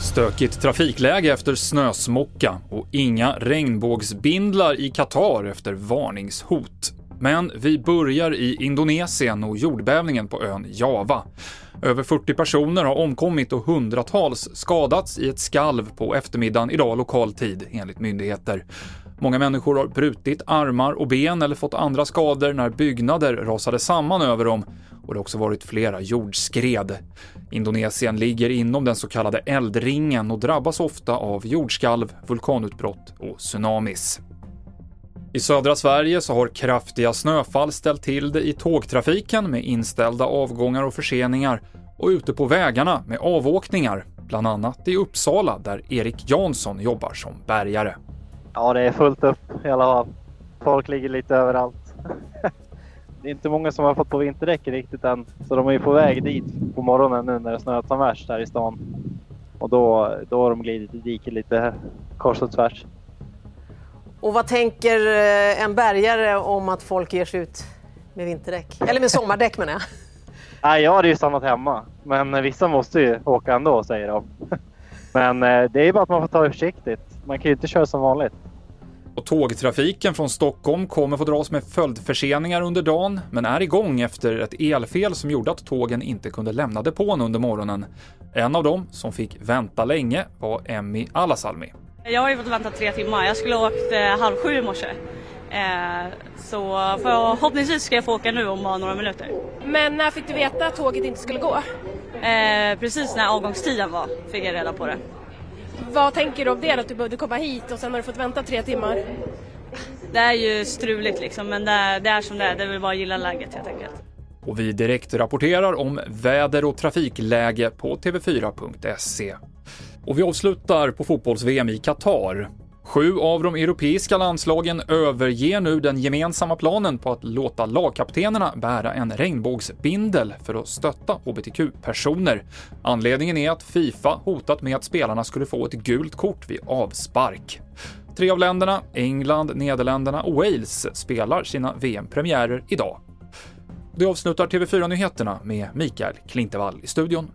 Stökigt trafikläge efter snösmocka och inga regnbågsbindlar i Qatar efter varningshot. Men vi börjar i Indonesien och jordbävningen på ön Java. Över 40 personer har omkommit och hundratals skadats i ett skalv på eftermiddagen idag lokal tid, enligt myndigheter. Många människor har brutit armar och ben eller fått andra skador när byggnader rasade samman över dem och det har också varit flera jordskred. Indonesien ligger inom den så kallade eldringen och drabbas ofta av jordskalv, vulkanutbrott och tsunamis. I södra Sverige så har kraftiga snöfall ställt till det i tågtrafiken med inställda avgångar och förseningar och ute på vägarna med avåkningar, bland annat i Uppsala där Erik Jansson jobbar som bärgare. Ja, det är fullt upp i alla fall. Folk ligger lite överallt det är inte många som har fått på vinterdäck riktigt än, så de är ju på väg dit på morgonen nu när det snöat som värst här i stan. Och då, då har de glidit i diket lite kors och tvärs. Och vad tänker eh, en bärgare om att folk ger sig ut med vinterdäck? Eller med sommardäck menar jag. Nej, jag hade ju stannat hemma. Men vissa måste ju åka ändå, säger de. Men eh, det är bara att man får ta det försiktigt. Man kan ju inte köra som vanligt. Och tågtrafiken från Stockholm kommer få dras med följdförseningar under dagen, men är igång efter ett elfel som gjorde att tågen inte kunde lämna depån under morgonen. En av dem som fick vänta länge var Emmy Alasalmi. Jag har ju fått vänta tre timmar. Jag skulle ha åkt eh, halv sju i morse. Eh, så förhoppningsvis ska jag få åka nu om bara några minuter. Men när fick du veta att tåget inte skulle gå? Eh, precis när avgångstiden var fick jag reda på det. Vad tänker du om det, att du behövde komma hit och sen har du fått vänta tre timmar? Det är ju struligt liksom, men det är, det är som det är. Det är väl bara att gilla läget helt enkelt. Och vi direkt rapporterar om väder och trafikläge på tv4.se. Och vi avslutar på fotbolls-VM i Qatar. Sju av de europeiska landslagen överger nu den gemensamma planen på att låta lagkaptenerna bära en regnbågsbindel för att stötta hbtq-personer. Anledningen är att Fifa hotat med att spelarna skulle få ett gult kort vid avspark. Tre av länderna, England, Nederländerna och Wales, spelar sina VM-premiärer idag. Det avslutar TV4-nyheterna med Mikael Klintevall i studion.